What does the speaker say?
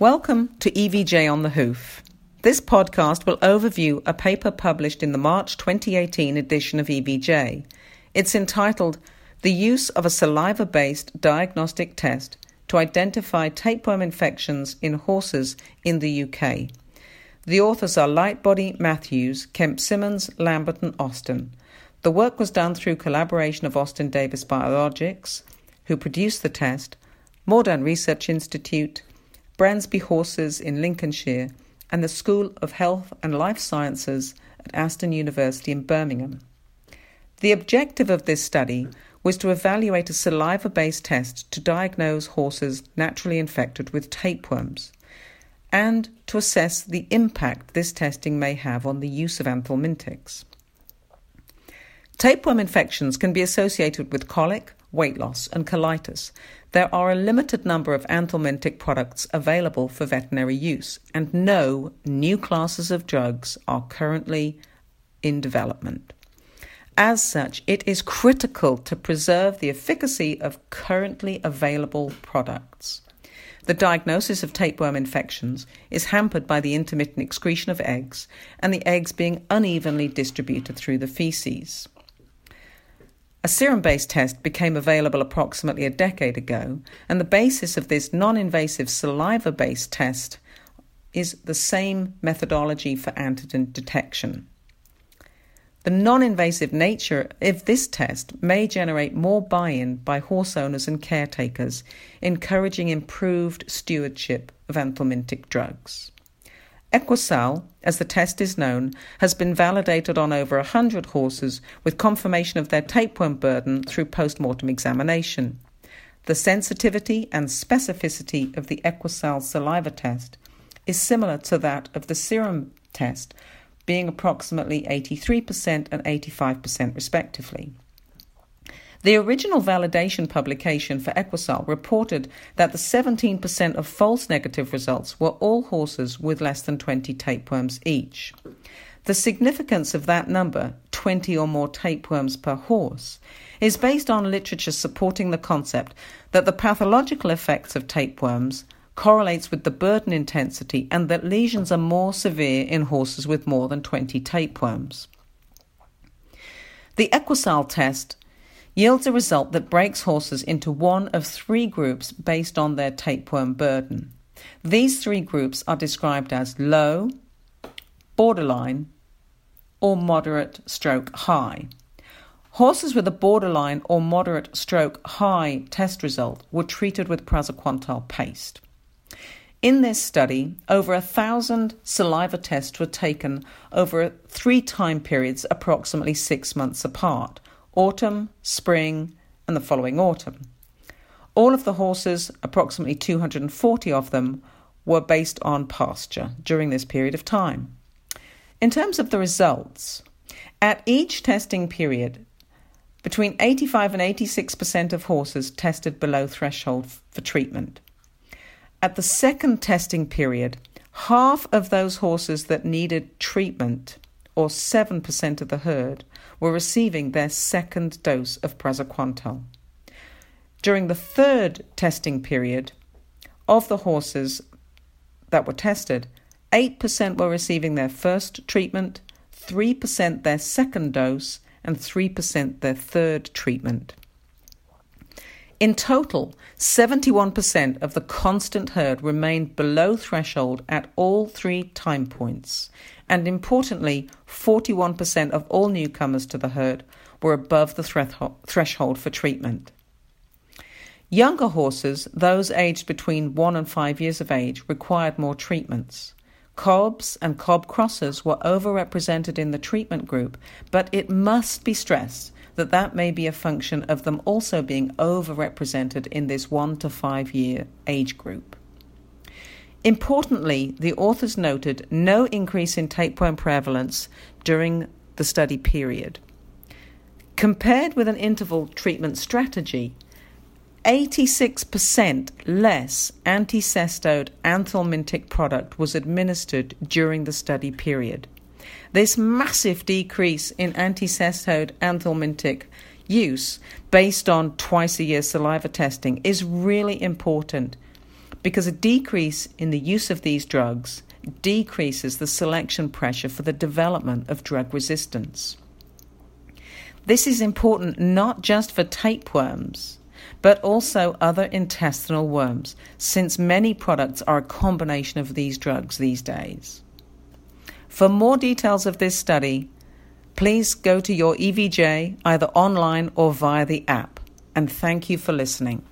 Welcome to EVJ on the Hoof. This podcast will overview a paper published in the March 2018 edition of EVJ. It's entitled The Use of a Saliva Based Diagnostic Test to Identify Tapeworm Infections in Horses in the UK. The authors are Lightbody, Matthews, Kemp Symonds, Lambert, and Austin. The work was done through collaboration of Austin Davis Biologics, who produced the test, Moredun Research Institute, Bransby Horses in Lincolnshire, and the School of Health and Life Sciences at Aston University in Birmingham. The objective of this study was to evaluate a saliva based test to diagnose horses naturally infected with tapeworms and to assess the impact this testing may have on the use of anthelmintics. Tapeworm infections can be associated with colic, weight loss, and colitis, there are a limited number of anthelmintic products available for veterinary use, and no new classes of drugs are currently in development. As such, it is critical to preserve the efficacy of currently available products. The diagnosis of tapeworm infections is hampered by the intermittent excretion of eggs and the eggs being unevenly distributed through the feces. A serum based test became available approximately a decade ago, and the basis of this non invasive saliva based test is the same methodology for antigen detection. The non invasive nature of this test may generate more buy in by horse owners and caretakers, encouraging improved stewardship of anthelmintic drugs. EquiSal, as the test is known, has been validated on over 100 horses with confirmation of their tapeworm burden through post mortem examination. The sensitivity and specificity of the EquiSal saliva test is similar to that of the serum test, being approximately 83% and 85% respectively. The original validation publication for EquiSal reported that the 17% of false negative results were all horses with less than 20 tapeworms each. The significance of that number, 20 or more tapeworms per horse, is based on literature supporting the concept that the pathological effects of tapeworms correlates with the burden intensity and that lesions are more severe in horses with more than 20 tapeworms. The EquiSal test yields a result that breaks horses into one of three groups based on their tapeworm burden. These three groups are described as low, borderline, or moderate stroke high. Horses with a borderline or moderate stroke high test result were treated with praziquantel paste. In this study, over a thousand saliva tests were taken over three time periods, approximately six months apart, autumn, spring, and the following autumn. All of the horses, approximately 240 of them, were based on pasture during this period of time. In terms of the results, at each testing period, between 85 and 86% of horses tested below threshold for treatment. At the second testing period, half of those horses that needed treatment, or 7% of the herd, were receiving their second dose of praziquantel. During the third testing period, of the horses that were tested, 8% were receiving their first treatment, 3% their second dose, and 3% their third treatment. In total, 71% of the constant herd remained below threshold at all three time points, and importantly, 41% of all newcomers to the herd were above the threshold for treatment. Younger horses, those aged between 1 and 5 years of age, required more treatments. Cobs and cob crossers were overrepresented in the treatment group, but it must be stressed that that may be a function of them also being overrepresented in this 1 to 5 year age group. Importantly, the authors noted no increase in tapeworm prevalence during the study period. Compared with an interval treatment strategy, 86% less anticestode anthelmintic product was administered during the study period. This massive decrease in anticestode anthelmintic use based on twice a year saliva testing is really important because a decrease in the use of these drugs decreases the selection pressure for the development of drug resistance. This is important not just for tapeworms, but also other intestinal worms, since many products are a combination of these drugs these days. For more details of this study, please go to your EVJ either online or via the app. And thank you for listening.